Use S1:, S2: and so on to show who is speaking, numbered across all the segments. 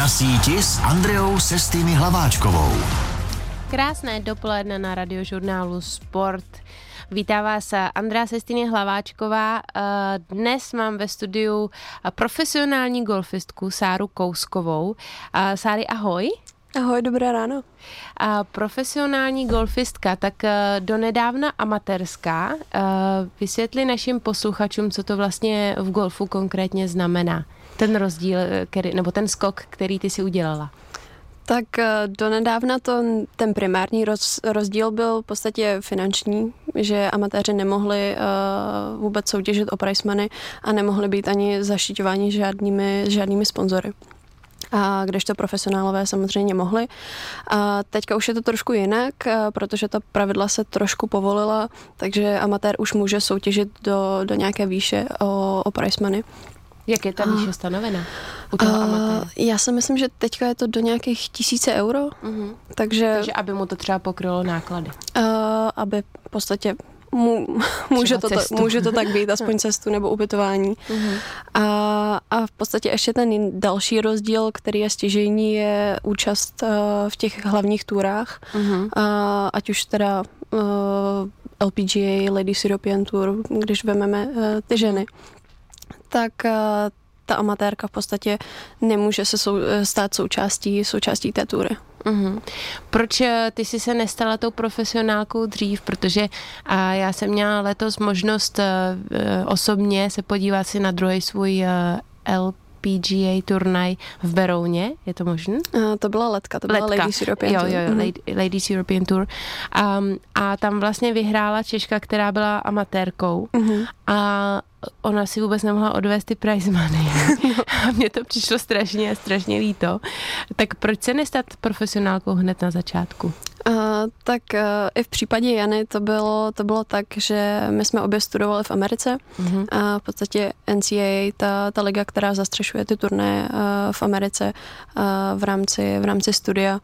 S1: Na síti s Andreou Sestými Hlaváčkovou.
S2: Krásné dopoledne na radiožurnálu Sport. Vítá vás Andrea Sestiny Hlaváčková. Dnes mám ve studiu profesionální golfistku Sáru Kouskovou. Sáry, ahoj.
S3: Ahoj, dobré ráno.
S2: A profesionální golfistka, tak eh, donedávna amatérská. Eh, vysvětli našim posluchačům, co to vlastně v golfu konkrétně znamená. Ten rozdíl, eh, který, nebo ten skok, který ty si udělala.
S3: Tak donedávna to, ten primární roz, rozdíl byl v podstatě finanční, že amatéři nemohli uh, vůbec soutěžit o price money a nemohli být ani zaštiťováni žádnými, žádnými sponzory a kdežto profesionálové samozřejmě mohli. A teďka už je to trošku jinak, protože ta pravidla se trošku povolila, takže amatér už může soutěžit do, do nějaké výše o, o price money.
S2: Jak je ta výše stanovena u toho uh, amatéra?
S3: Já si myslím, že teďka je to do nějakých tisíce euro, uh-huh. takže...
S2: Takže aby mu to třeba pokrylo náklady.
S3: Uh, aby v podstatě může, to, může to tak být, aspoň cestu nebo ubytování. Uh-huh. A, a v podstatě ještě ten další rozdíl, který je stěžejní, je účast uh, v těch hlavních túrách, uh-huh. a, ať už teda uh, eh, LPGA, Ladies European Tour, když vezmeme uh, ty ženy, tak uh, ta amatérka v podstatě nemůže se sou, stát součástí, součástí té tury.
S2: Mm-hmm. Proč eh, ty jsi se nestala tou profesionálkou dřív? Protože a já jsem měla letos možnost osobně se podívat si na druhý svůj uh, LPGA turnaj v Berouně, je to možné?
S3: Uh, to byla letka, to byla letka. Ladies European
S2: jo, Tour. Jo, jo, mm-hmm. Ladies European Tour. Um, a tam vlastně vyhrála Češka, která byla amatérkou. Mm-hmm. A ona si vůbec nemohla odvést ty prize money. No. A mně to přišlo strašně, strašně líto. Tak proč se nestat profesionálkou hned na začátku?
S3: Uh, tak uh, i v případě Jany to bylo, to bylo tak, že my jsme obě studovali v Americe uh-huh. a v podstatě NCAA, ta, ta liga, která zastřešuje ty turné uh, v Americe uh, v, rámci, v rámci studia,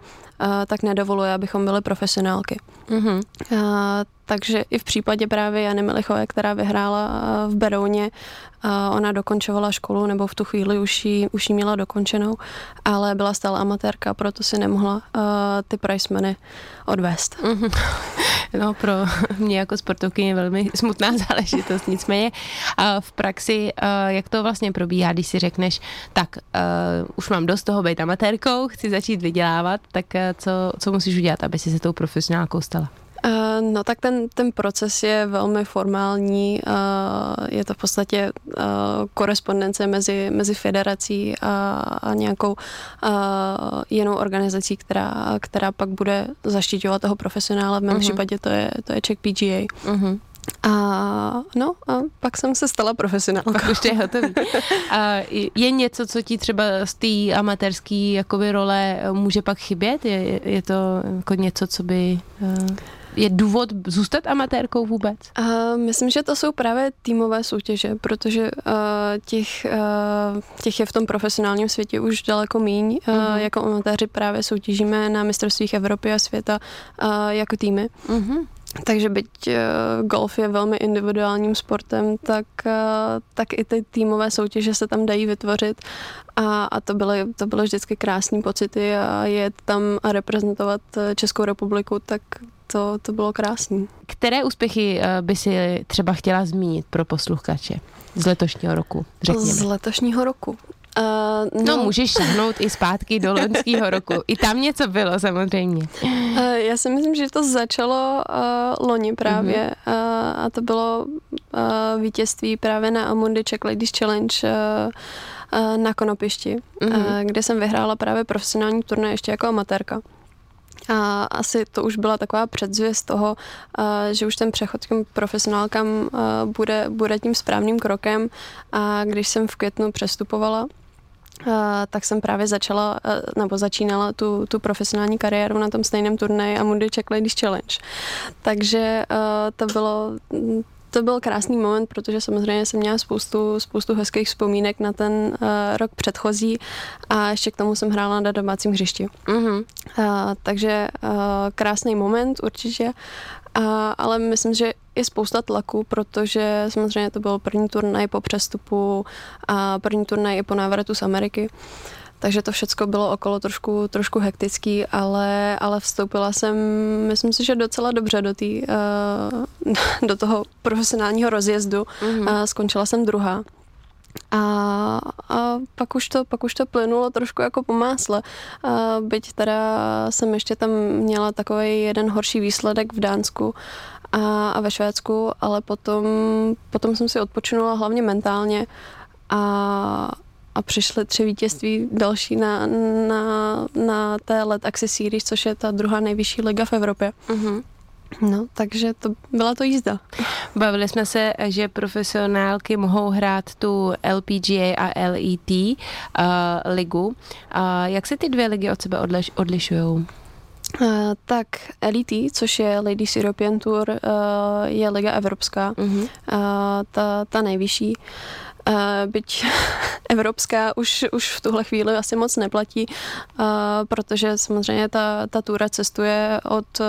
S3: tak nedovoluje, abychom byli profesionálky. Uh-huh. Uh, takže i v případě právě Jany Milichové, která vyhrála v Berouně, ona dokončovala školu, nebo v tu chvíli už ji, už ji měla dokončenou, ale byla stále amatérka, proto si nemohla uh, ty price money odvést.
S2: Mhm. No pro mě jako sportovky je velmi smutná záležitost, nicméně v praxi, jak to vlastně probíhá, když si řekneš, tak uh, už mám dost toho být amatérkou, chci začít vydělávat, tak uh, co, co musíš udělat, aby si se tou profesionálkou stala?
S3: Uh, no tak ten, ten proces je velmi formální. Uh, je to v podstatě uh, korespondence mezi, mezi federací a, a nějakou uh, jinou organizací, která, která pak bude zaštiťovat toho profesionála. V mém uh-huh. případě to je, to je Czech PGA. Uh-huh. A no, a pak jsem se stala profesionálkou.
S2: Pak už je hotový. A je něco, co ti třeba z té amatérské jakoby role může pak chybět? Je, je to jako něco, co by... Uh je důvod zůstat amatérkou vůbec?
S3: Uh, myslím, že to jsou právě týmové soutěže, protože uh, těch, uh, těch je v tom profesionálním světě už daleko míň. Uh, uh-huh. Jako amatéři právě soutěžíme na mistrovstvích Evropy a světa uh, jako týmy. Uh-huh. Takže byť uh, golf je velmi individuálním sportem, tak, uh, tak i ty týmové soutěže se tam dají vytvořit a, a to, byly, to byly vždycky krásné pocity a jet tam a reprezentovat Českou republiku, tak to, to bylo krásné.
S2: Které úspěchy eh, by si třeba chtěla zmínit pro posluchače z letošního roku? Řekněme.
S3: Z letošního roku.
S2: Uh, no. no, můžeš šahnout i zpátky do loňského roku. I tam něco bylo samozřejmě.
S3: Uh, já si myslím, že to začalo uh, loni právě uh-huh. uh, a to bylo uh, vítězství právě na Amundi Czech Ladies Challenge uh, uh, na Konopišti, uh-huh. uh, kde jsem vyhrála právě profesionální turné ještě jako amatérka. A asi to už byla taková předzvěst toho, že už ten přechod k profesionálkám bude, bude tím správným krokem. A když jsem v květnu přestupovala, tak jsem právě začala, nebo začínala tu, tu profesionální kariéru na tom stejném turnaji Amundi Czech Ladies Challenge. Takže to bylo to byl krásný moment, protože samozřejmě jsem měla spoustu, spoustu hezkých vzpomínek na ten uh, rok předchozí a ještě k tomu jsem hrála na domácím hřišti. Uh-huh. Uh, takže uh, krásný moment určitě, uh, ale myslím, že je spousta tlaku, protože samozřejmě to byl první turnaj po přestupu a první turnaj i po návratu z Ameriky. Takže to všechno bylo okolo trošku, trošku hektický, ale, ale vstoupila jsem, myslím si, že docela dobře do, tý, uh, do toho profesionálního rozjezdu. Mm-hmm. Uh, skončila jsem druhá. A, a pak, už to, pak už to plynulo trošku jako po másle. A byť teda jsem ještě tam měla takový jeden horší výsledek v Dánsku a, a ve Švédsku, ale potom, potom jsem si odpočinula hlavně mentálně a, a přišly tři vítězství další na, na, na té Let Access Series, což je ta druhá nejvyšší liga v Evropě. Uh-huh. No, takže to byla to jízda.
S2: Bavili jsme se, že profesionálky mohou hrát tu LPGA a LET uh, ligu. Uh, jak se ty dvě ligy od sebe odliš, odlišují? Uh,
S3: tak LET, což je Ladies European Tour, uh, je liga evropská, uh-huh. uh, ta, ta nejvyšší. Uh, Uh, byť evropská už, už v tuhle chvíli asi moc neplatí, uh, protože samozřejmě ta, ta túra cestuje od uh,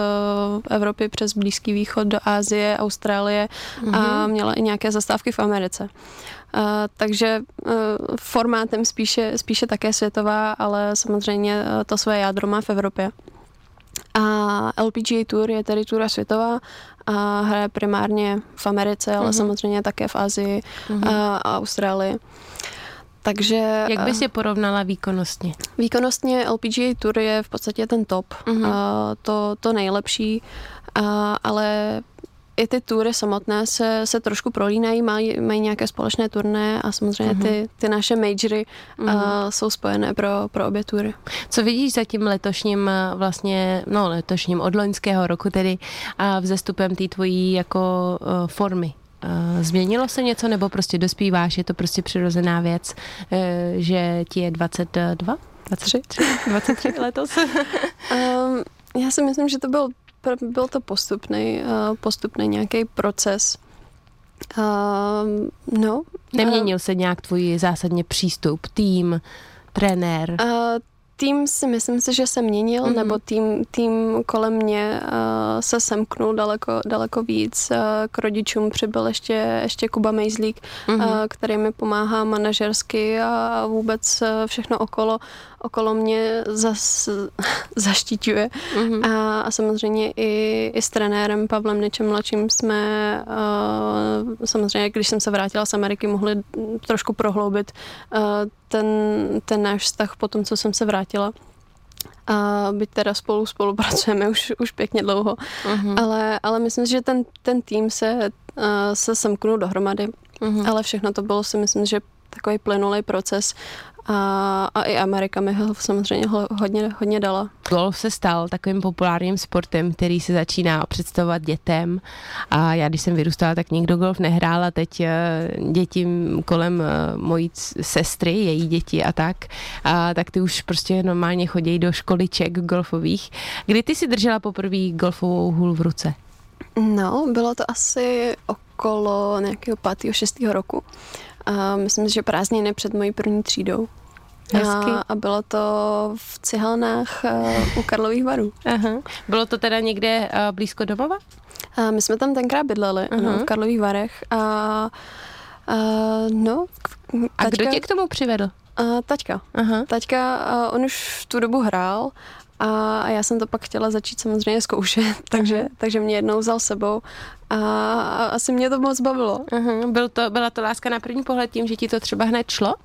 S3: Evropy přes Blízký východ do Ázie, Austrálie mm-hmm. a mhm. měla i nějaké zastávky v Americe. Uh, takže uh, formátem spíše, spíše také světová, ale samozřejmě uh, to své jádro má v Evropě. A LPGA Tour je tedy tura světová a hraje primárně v Americe, ale mm-hmm. samozřejmě také v Asii mm-hmm. a, a Austrálii. Takže...
S2: Jak bys je porovnala výkonnostně?
S3: Výkonnostně LPGA Tour je v podstatě ten top, mm-hmm. a to, to nejlepší, a, ale i ty tury samotné se, se trošku prolínají, mají, mají nějaké společné turné a samozřejmě mm-hmm. ty, ty naše majory mm-hmm. uh, jsou spojené pro, pro obě tury.
S2: Co vidíš za tím letošním vlastně, no letošním od loňského roku tedy a vzestupem té tvojí jako uh, formy? Uh, změnilo se něco nebo prostě dospíváš, je to prostě přirozená věc, uh, že ti je 22? 23? 23 letos?
S3: um, já si myslím, že to byl byl to postupný, uh, postupný nějaký proces. Uh, no.
S2: Neměnil se nějak tvůj zásadně přístup, tým, trenér? Uh,
S3: tým si myslím si, že se měnil, mm-hmm. nebo tým, tým kolem mě uh, se semknul daleko, daleko víc. Uh, k rodičům přibyl ještě, ještě Kuba Mejzlík, mm-hmm. uh, který mi pomáhá manažersky a vůbec uh, všechno okolo, okolo mě zas, zaštiťuje. Mm-hmm. A, a samozřejmě i, i s trenérem Pavlem Nečem mladším jsme uh, samozřejmě, když jsem se vrátila z Ameriky, mohli trošku prohloubit uh, ten, ten náš vztah po tom, co jsem se vrátila. A byť teda spolu spolupracujeme už, už pěkně dlouho. Uh-huh. Ale, ale myslím si, že ten, ten tým se, uh, se semknul dohromady. Uh-huh. Ale všechno to bylo si myslím, že takový plynulý proces a, a i Amerika mi ho samozřejmě hodně, hodně dala.
S2: Golf se stal takovým populárním sportem, který se začíná představovat dětem a já když jsem vyrůstala, tak nikdo golf nehrál a teď eh, děti kolem eh, mojí sestry, její děti a tak, a tak ty už prostě normálně chodí do školiček golfových. Kdy ty si držela poprvé golfovou hůl v ruce?
S3: No, bylo to asi okolo nějakého pátého, šestého roku. A myslím, že prázdniny před mojí první třídou. Hezky. A, a bylo to v Cihalnách uh, u Karlových varů.
S2: Aha. Bylo to teda někde uh, blízko domova?
S3: A my jsme tam tenkrát bydleli, uh-huh. no, v Karlových varech. A, uh, no,
S2: taťka, a kdo tě k tomu přivedl?
S3: Uh, taťka. Uh-huh. Taťka, uh, on už v tu dobu hrál a, já jsem to pak chtěla začít samozřejmě zkoušet, takže, takže mě jednou vzal sebou a, a asi mě to moc bavilo.
S2: Uh-huh. Byl to, byla to láska na první pohled tím, že ti to třeba hned šlo?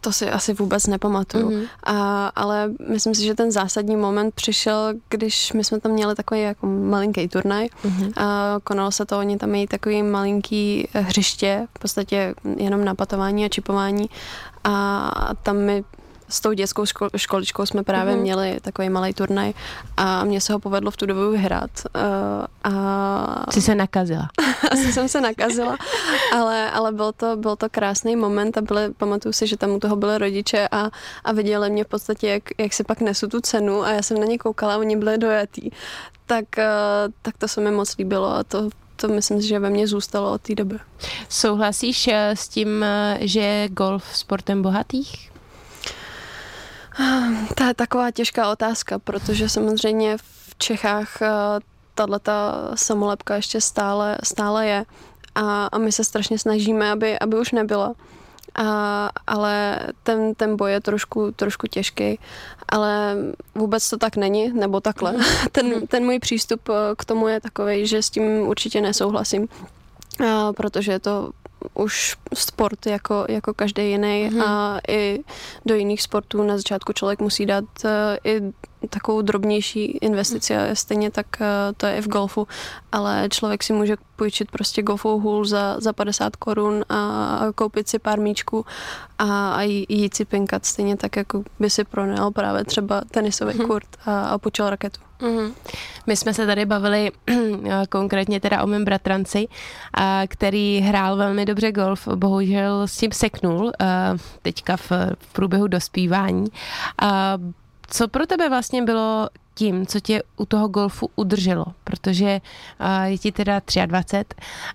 S3: To si asi vůbec nepamatuju. Mm-hmm. A, ale myslím si, že ten zásadní moment přišel, když my jsme tam měli takový jako malinký turnaj. Mm-hmm. A konalo se to, oni tam mají takový malinký hřiště, v podstatě jenom napatování a čipování. A tam mi s tou dětskou ško- školičkou jsme právě mm-hmm. měli takový malý turnaj a mně se ho povedlo v tu dobu vyhrát. Uh,
S2: a... Jsi se nakazila.
S3: Asi jsem se nakazila, ale, ale byl, to, byl to krásný moment a byly, pamatuju si, že tam u toho byly rodiče a, a viděli mě v podstatě, jak, jak si pak nesu tu cenu a já jsem na ně koukala a oni byli dojatý. Tak, uh, tak to se mi moc líbilo a to to myslím, že ve mně zůstalo od té doby.
S2: Souhlasíš eh, s tím, že je golf sportem bohatých?
S3: To je taková těžká otázka, protože samozřejmě v Čechách eh, tato samolepka ještě stále, stále je a, a my se strašně snažíme, aby, aby už nebyla. A, ale ten, ten boj je trošku, trošku těžký, ale vůbec to tak není, nebo takhle. Mhm. Ten, mhm. ten můj přístup eh, k tomu je takový, že s tím určitě nesouhlasím, a, protože je to už sport jako, jako každý jiný mm. a i do jiných sportů na začátku člověk musí dát uh, i takovou drobnější investici a stejně tak uh, to je i v golfu, ale člověk si může půjčit prostě golfovou hůl za, za 50 korun a koupit si pár míčků a, a jít si pinkat stejně tak, jako by si pronajal právě třeba tenisový mm. kurt a, a půjčil raketu. Mm-hmm.
S2: My jsme se tady bavili konkrétně teda o mém bratranci, který hrál velmi dobře golf, bohužel s tím seknul teďka v, v průběhu dospívání. Co pro tebe vlastně bylo tím, co tě u toho golfu udrželo, protože uh, je ti teda 23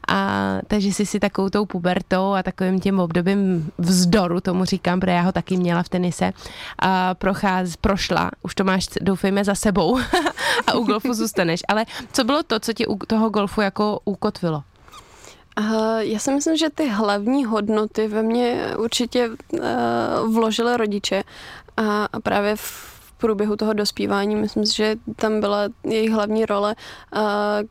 S2: a takže jsi si takovou tou pubertou a takovým tím obdobím vzdoru, tomu říkám, protože já ho taky měla v tenise, a procház, prošla, už to máš doufejme za sebou a u golfu zůstaneš, ale co bylo to, co ti u toho golfu jako ukotvilo?
S3: Uh, já si myslím, že ty hlavní hodnoty ve mně určitě uh, vložily rodiče a právě v průběhu toho dospívání. Myslím si, že tam byla jejich hlavní role,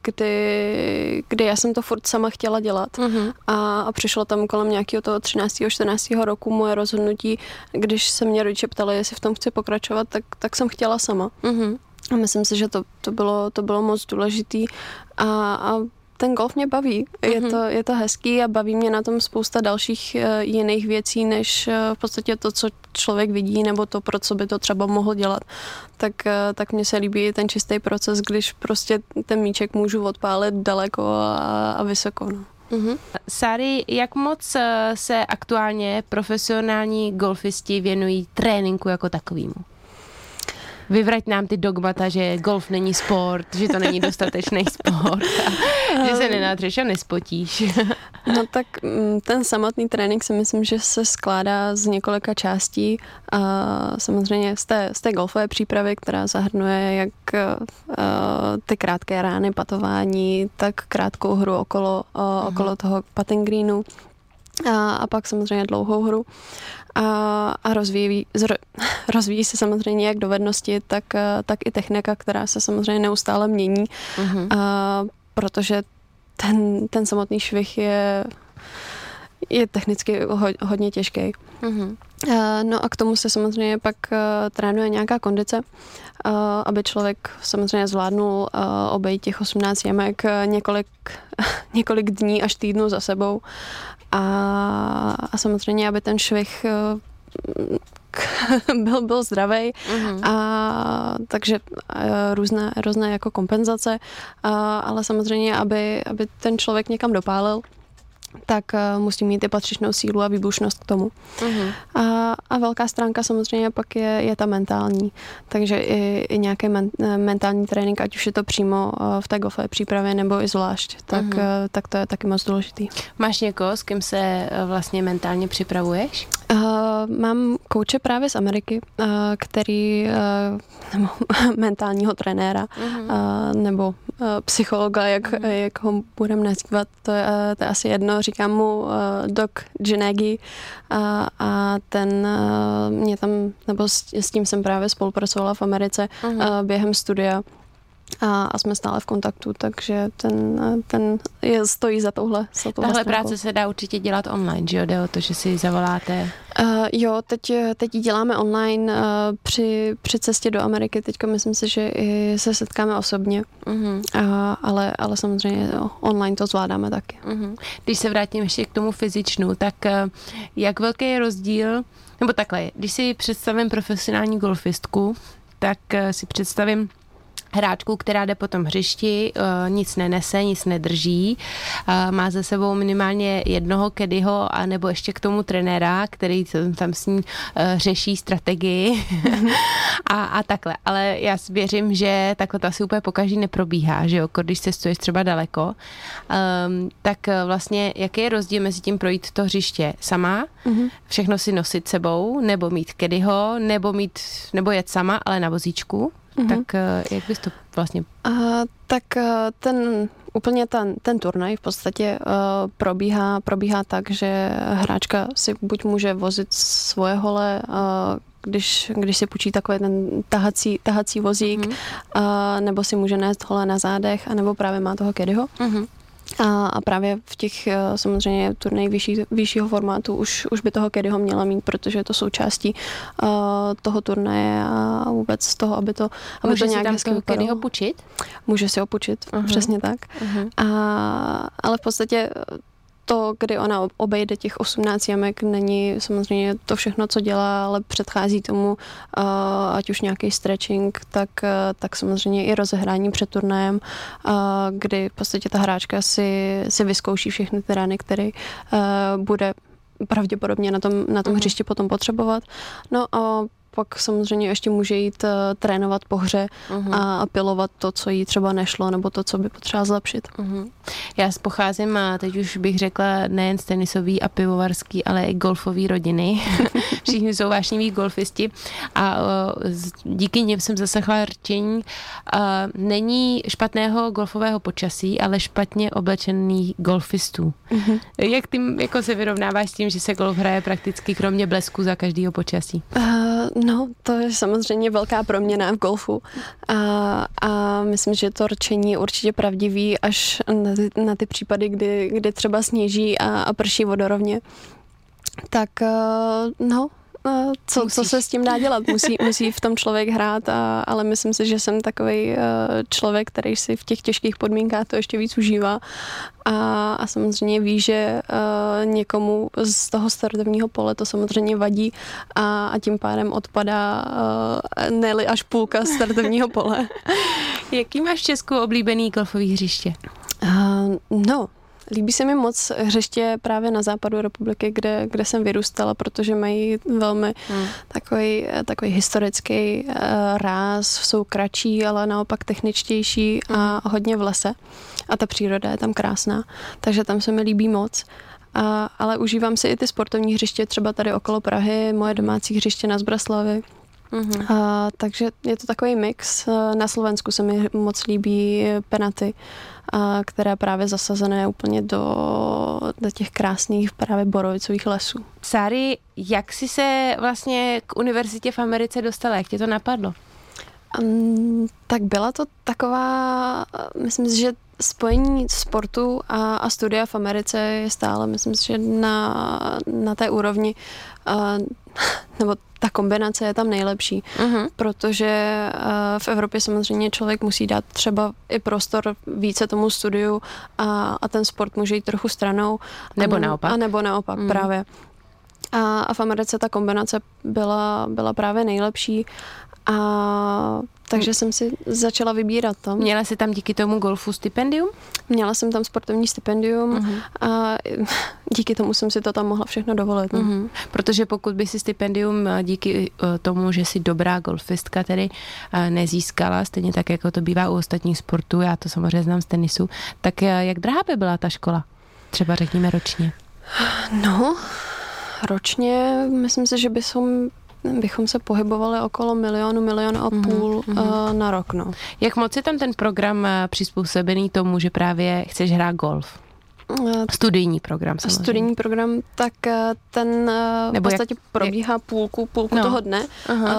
S3: kdy, kdy já jsem to furt sama chtěla dělat. Uh-huh. A, a přišlo tam kolem nějakého toho 13. 14. roku moje rozhodnutí, když se mě rodiče ptali, jestli v tom chci pokračovat, tak, tak jsem chtěla sama. Uh-huh. A myslím si, že to, to, bylo, to bylo moc důležitý a, a ten golf mě baví. Je, mm-hmm. to, je to hezký a baví mě na tom spousta dalších uh, jiných věcí, než uh, v podstatě to, co člověk vidí, nebo to, pro co by to třeba mohl dělat. Tak, uh, tak mně se líbí ten čistý proces, když prostě ten míček můžu odpálit daleko a, a vysoko. No.
S2: Mm-hmm. Sari, jak moc se aktuálně profesionální golfisti věnují tréninku jako takovýmu? Vyvrať nám ty dogmata, že golf není sport, že to není dostatečný sport a že se nenádřeš a nespotíš.
S3: no tak mm, ten samotný trénink si myslím, že se skládá z několika částí a samozřejmě z té, z té golfové přípravy, která zahrnuje jak uh, ty krátké rány patování, tak krátkou hru okolo, uh, okolo toho putting greenu a, a pak samozřejmě dlouhou hru a, a rozvíjí, zro, rozvíjí se samozřejmě jak dovednosti, tak, tak i technika, která se samozřejmě neustále mění, uh-huh. a, protože ten, ten samotný švih je, je technicky ho, hodně těžký. A, no a k tomu se samozřejmě pak uh, trénuje nějaká kondice, aby člověk samozřejmě zvládnul uh, obejít těch 18 jamek několik, několik dní až týdnů za sebou a, a samozřejmě, aby ten švih eh, byl, byl zdravý mm-hmm. a takže a, různé, různé jako kompenzace, a, ale samozřejmě, aby, aby ten člověk někam dopálil, tak uh, musí mít i patřičnou sílu a výbušnost k tomu. Uh-huh. A, a velká stránka samozřejmě pak je, je ta mentální. Takže i, i nějaký men, eh, mentální trénink, ať už je to přímo uh, v té golfové přípravě nebo i zvlášť, tak, uh-huh. uh, tak to je taky moc důležitý.
S2: Máš někoho, s kým se vlastně mentálně připravuješ?
S3: Uh, mám kouče právě z Ameriky, uh, který, uh, nebo mentálního trenéra, uh-huh. uh, nebo uh, psychologa, jak, uh-huh. jak ho budeme nazývat, to je, uh, to je asi jedno, říkám mu uh, Doc Genegi a, a ten uh, mě tam, nebo s, s tím jsem právě spolupracovala v Americe uh-huh. uh, během studia a, a jsme stále v kontaktu, takže ten, ten je, stojí za touhle. Za
S2: touhle Tahle práce se dá určitě dělat online, že jo? Jde o to, že si zavoláte.
S3: Uh, jo, teď, teď ji děláme online uh, při, při cestě do Ameriky. Teďka myslím si, že i se setkáme osobně, uh-huh. uh, ale, ale samozřejmě jo, online to zvládáme taky. Uh-huh.
S2: Když se vrátím ještě k tomu fyzičnu, tak uh, jak velký je rozdíl, nebo takhle, když si představím profesionální golfistku, tak uh, si představím hráčku, která jde po tom hřišti, uh, nic nenese, nic nedrží, uh, má za sebou minimálně jednoho kedyho a nebo ještě k tomu trenéra, který tam s ní uh, řeší strategii a, a takhle. Ale já věřím, že takhle to asi úplně pokaždý neprobíhá, že jo, když cestuješ třeba daleko. Um, tak vlastně jaký je rozdíl mezi tím projít to hřiště sama, mm-hmm. všechno si nosit sebou, nebo mít kedyho, nebo mít, nebo jet sama, ale na vozíčku? Mm-hmm. Tak jak bys to vlastně...
S3: Uh, tak uh, ten úplně ten, ten turnaj v podstatě uh, probíhá, probíhá tak, že hráčka si buď může vozit svoje hole, uh, když, když si půjčí takový ten tahací, tahací vozík, mm-hmm. uh, nebo si může nést hole na zádech, anebo právě má toho kedyho. Mm-hmm. A, a právě v těch eh, samozřejmě turnej vyšší, vyššího formátu už, už by toho Kedyho měla mít, protože je to součástí uh, toho turnaje a vůbec toho, aby to, aby
S2: Může
S3: to nějak
S2: si tam. Kedyho půjčit?
S3: Může si ho půjčit, uh-huh. přesně tak.
S2: Uh-huh.
S3: A, ale v podstatě to, kdy ona obejde těch 18 jamek, není samozřejmě to všechno, co dělá, ale předchází tomu, uh, ať už nějaký stretching, tak, uh, tak samozřejmě i rozehrání před turnajem, uh, kdy v podstatě ta hráčka si, si vyzkouší všechny ty rány, které bude pravděpodobně na tom, na tom
S2: Mhm.
S3: hřišti potom potřebovat. No a pak samozřejmě ještě může jít uh, trénovat po hře
S2: Mhm.
S3: a, a pilovat to, co jí třeba nešlo, nebo to, co by potřeba zlepšit.
S2: Mhm. Já pocházím, a teď už bych řekla, nejen z tenisový a pivovarský, ale i golfový rodiny. Všichni jsou vášniví golfisti a uh, díky nim jsem zaslechla rčení. Uh, není špatného golfového počasí, ale špatně oblečených golfistů.
S3: Mhm.
S2: Jak ty jako se vyrovnáváš s tím, že se golf hraje prakticky kromě blesku za každého počasí?
S3: Uh, no, to je samozřejmě velká proměna v golfu. A, a myslím, že to rčení je určitě pravdivý až na ty, na ty případy, kdy, kdy třeba sněží a, a prší vodorovně. Tak uh, no, uh, co, co se s tím dá dělat? Musí, musí v tom člověk hrát, a, ale myslím si, že jsem takový uh, člověk, který si v těch těžkých podmínkách to ještě víc užívá a, a samozřejmě ví, že uh, někomu z toho startovního pole to samozřejmě vadí a, a tím pádem odpadá uh, ne až půlka startovního pole.
S2: Jaký máš v Česku oblíbený golfový hřiště?
S3: Uh, no, líbí se mi moc hřiště právě na západu republiky, kde, kde jsem vyrůstala, protože mají velmi
S2: Hmm.
S3: takový, takový historický uh, ráz, jsou kratší, ale naopak techničtější a hodně v lese. A ta příroda je tam krásná, takže tam se mi líbí moc. A, ale užívám si i ty sportovní hřiště, třeba tady okolo Prahy, moje domácí hřiště na Zbraslavi.
S2: Mhm.
S3: A, takže je to takový mix. Na Slovensku se mi moc líbí penaty, a, které právě zasazené úplně do, do těch krásných právě borovicových lesů.
S2: Sáry, jak jsi se vlastně k univerzitě v Americe dostala? Jak tě to napadlo?
S3: Um, tak byla to taková, myslím si, že spojení sportu a, a studia v Americe je stále, myslím si, že na, na té úrovni, uh, nebo ta kombinace je tam nejlepší,
S2: Mhm.
S3: protože uh, v Evropě samozřejmě člověk musí dát třeba i prostor více tomu studiu a, a ten sport může jít trochu stranou.
S2: Nebo
S3: a, ne-
S2: naopak.
S3: A nebo naopak,
S2: Mhm.
S3: právě. A, a v Americe ta kombinace byla, byla právě nejlepší. A takže jsem si začala vybírat to.
S2: Měla jsi tam díky tomu golfu stipendium?
S3: Měla jsem tam sportovní stipendium
S2: Mhm.
S3: a díky tomu jsem si to tam mohla všechno dovolit. No.
S2: Mhm. Protože pokud by si stipendium eh, díky eh, tomu, že jsi dobrá golfistka tedy eh, nezískala, stejně tak, jako to bývá u ostatních sportů, já to samozřejmě znám z tenisu, tak jak drahá by byla ta škola? Třeba řekněme ročně.
S3: No, ročně myslím si, že bychom, bychom se pohybovali okolo milionu, milionu a
S2: Mhm,
S3: půl
S2: mhm.
S3: uh, na rok. No.
S2: Jak moc je tam ten program eh, přizpůsobený tomu, že právě chceš hrát golf?
S3: Uh,
S2: Studijní program samozřejmě.
S3: studijní program, tak eh, ten uh, v
S2: Nebo jak-
S3: podstatě probíhá půlku, půlku
S2: No.
S3: toho dne,
S2: Aha.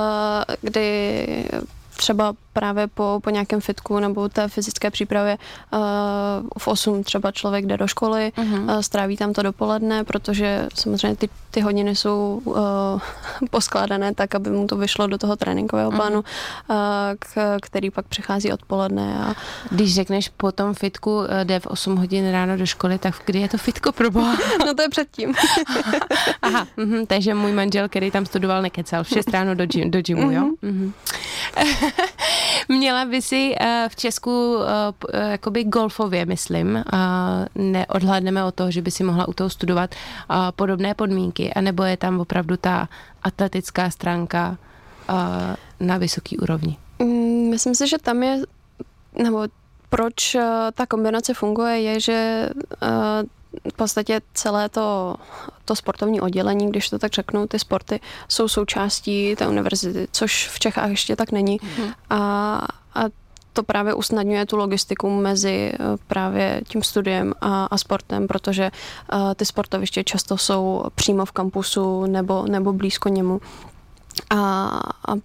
S3: uh, kdy třeba právě po, po nějakém fitku nebo té fyzické přípravě uh, v 8 třeba člověk jde do školy,
S2: Mhm.
S3: uh, stráví tam to dopoledne, protože samozřejmě ty, ty hodiny jsou uh, poskládané tak, aby mu to vyšlo do toho tréninkového
S2: Mhm.
S3: plánu, uh, k, který pak přichází odpoledne a
S2: Když řekneš po tom fitku eh, jde v 8 hodin ráno do školy, tak kdy je to fitko pro boha?
S3: no to je předtím.
S2: Aha, mhm, takže můj manžel, který tam studoval, nekecal v 6 ráno do, gym, do gymu, jo? Mhm. Měla by si eh, v Česku eh, eh, jakoby golfově, myslím, a neodhlédneme od toho, že by si mohla u toho studovat podobné podmínky, anebo je tam opravdu ta atletická stránka na vysoký úrovni.
S3: Mm, Myslím si, že tam je, nebo proč ta kombinace funguje, je, že v podstatě celé to, to sportovní oddělení, když to tak řeknu, ty sporty jsou součástí té univerzity, což v Čechách ještě tak není.
S2: Mhm.
S3: A, a to právě usnadňuje tu logistiku mezi právě tím studiem a, a sportem, protože ty sportoviště často jsou přímo v kampusu nebo, nebo blízko němu. A, a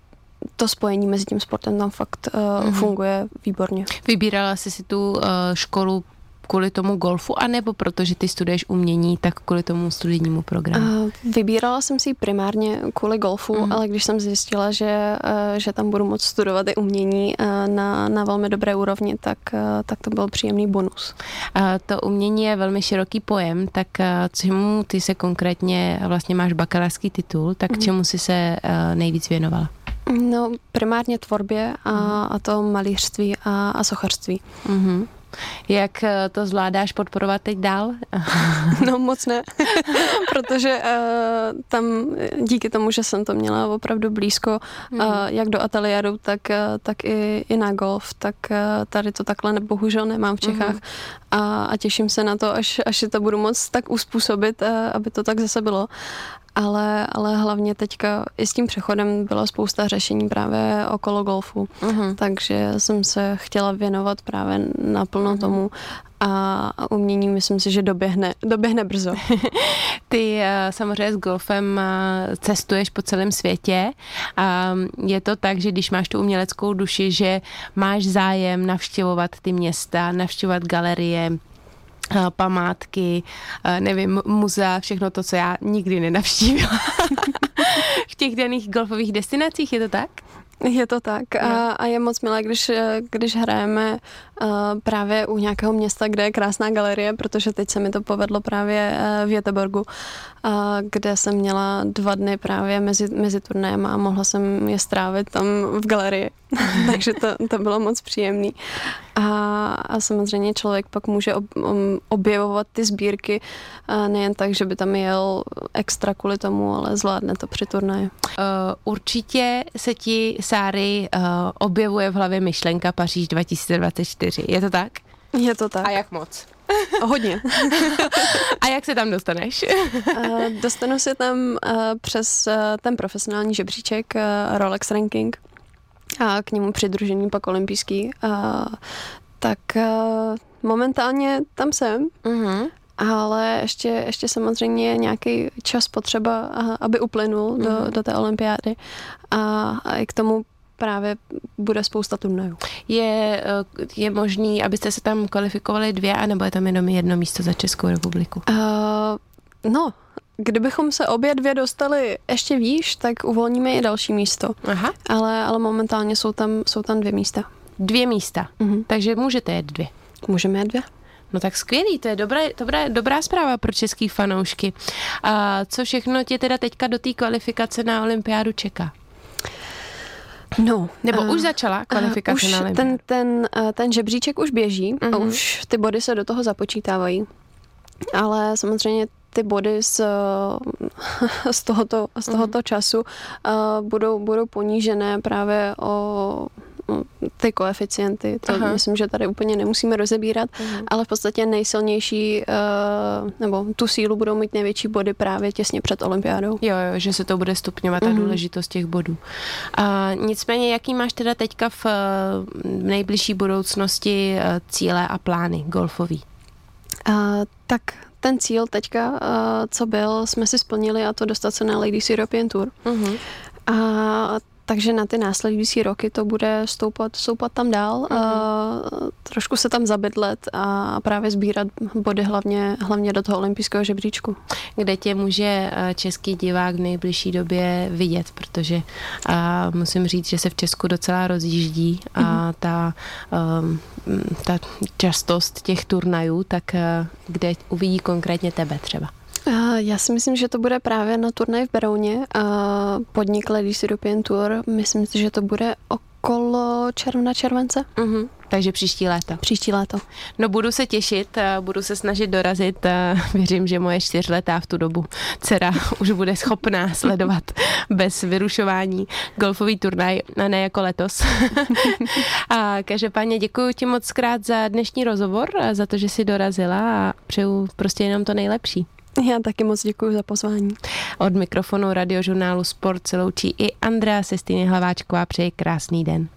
S3: to spojení mezi tím sportem tam fakt uh, mm-hmm. funguje výborně.
S2: Vybírala jsi si tu uh, školu kvůli tomu golfu, anebo protože ty studuješ umění, tak kvůli tomu studijnímu programu? Uh,
S3: vybírala jsem si primárně kvůli golfu, uh-huh. ale když jsem zjistila, že, uh, že tam budu moct studovat i umění uh, na, na velmi dobré úrovni, tak, uh, tak to byl příjemný bonus.
S2: Uh, to umění je velmi široký pojem, tak uh, čemu ty se konkrétně, vlastně máš bakalářský titul, tak uh-huh. čemu jsi se uh, nejvíc věnovala?
S3: No, primárně tvorbě a, uh-huh. a to malířství a, a sochařství. Uh-huh.
S2: Jak eh, to zvládáš podporovat teď dál?
S3: No moc ne, protože uh, tam díky tomu, že jsem to měla opravdu blízko, uh, jak do ateliéru, tak, uh, tak i, i na golf, tak uh, tady to takhle ne, bohužel nemám v Čechách mm. a, a těším se na to, až, až si to budu moc tak uspůsobit, uh, aby to tak zase bylo ale, ale hlavně teďka i s tím přechodem byla spousta řešení právě okolo golfu, uh-huh. takže jsem se chtěla věnovat právě naplno uh-huh. tomu a umění myslím si, že doběhne, doběhne brzo.
S2: Ty eh, samozřejmě s golfem eh, cestuješ po celém světě a je to tak, že když máš tu uměleckou duši, že máš zájem navštěvovat ty města, navštěvovat galerie, památky, eh, nevím, muzea, všechno to, co já nikdy nenavštívila v těch daných golfových destinacích, je to tak?
S3: Je to tak a, a je moc milé, když, když hrajeme uh, právě u nějakého města, kde je krásná galerie, protože teď se mi to povedlo právě uh, v Jeteborgu, uh, kde jsem měla dva dny právě mezi, mezi turnéem a mohla jsem je strávit tam v galerii. Takže to, to bylo moc příjemný. A, a samozřejmě člověk pak může ob, objevovat ty sbírky nejen tak, že by tam jel extra kvůli tomu, ale zvládne to při turnaji. Uh,
S2: určitě se ti Sáry uh, objevuje v hlavě myšlenka Paříž 2024. Je to tak?
S3: Je to tak.
S2: A jak moc?
S3: Hodně.
S2: A jak se tam dostaneš?
S3: uh, dostanu se tam přes ten profesionální žebříček Rolex Ranking a k němu přidružení pak olympijský. Uh, tak uh, momentálně tam jsem. Uh-huh ale ještě, ještě samozřejmě nějaký čas potřeba, aby uplynul mm. do, mhm. do té olympiády a, a i k tomu právě bude spousta turnajů.
S2: Je, eh, je možný, abyste se tam kvalifikovali dvě, anebo je tam jenom jedno místo za Českou republiku? Uh,
S3: no, kdybychom se obě dvě dostali ještě výš, tak uvolníme i další místo. Aha. Ale, ale momentálně jsou tam, jsou tam dvě místa.
S2: Dvě místa, uh-huh. takže můžete jet dvě.
S3: Můžeme jet dvě.
S2: No tak skvělý, to je dobrá, dobrá, dobrá zpráva pro český fanoušky. A co všechno tě teda teďka do té kvalifikace na olympiádu čeká?
S3: No,
S2: Nebo uh, už začala kvalifikace uh,
S3: už
S2: na olympiádu?
S3: Ten, ten, uh, ten žebříček už běží uh-huh. a mhm. už ty body se do toho započítávají. Ale samozřejmě ty body z, z tohoto, z tohoto uh-huh. času uh, budou, budou ponížené právě o ty koeficienty, to Aha. myslím, že tady úplně nemusíme rozebírat. Mhm. ale v podstatě nejsilnější, uh, nebo tu sílu budou mít největší body právě těsně před olympiádou.
S2: Jo, jo že se to bude stupňovat, ta mm. důležitost těch bodů. A nicméně, jaký máš teda teďka v, v nejbližší budoucnosti eh, cíle a plány golfový?
S3: Uh, tak ten cíl teďka, uh, co byl, jsme si splnili a to dostat se na Ladies European Tour. Uh-huh. A takže na ty následující roky to bude stoupat, stoupat tam dál, mm-hmm. a trošku se tam zabydlet a právě sbírat body hlavně, hlavně do toho olympijského žebříčku.
S2: Kde tě může eh, český divák v nejbližší době vidět, protože a musím říct, že se v Česku docela rozjíždí a mm-hmm. ta, um, ta častost těch turnajů, tak eh, kde uvidí konkrétně tebe třeba?
S3: Já si myslím, že to bude právě na turnaj v Berouně. Podnik Ladies European Tour. Myslím si, že to bude okolo června, července. Uh-huh.
S2: Takže příští léto.
S3: Příští léto.
S2: No budu se těšit, budu se snažit dorazit. Věřím, že moje čtyřletá v tu dobu dcera už bude schopná sledovat bez vyrušování golfový turnaj, a ne jako letos. a každopádně děkuji ti moc krát za dnešní rozhovor, za to, že jsi dorazila a přeju prostě jenom to nejlepší.
S3: Já taky moc děkuji za pozvání.
S2: Od mikrofonu radiožurnálu Sport se loučí i Andrea Sestýny Hlaváčková. Přeji krásný den.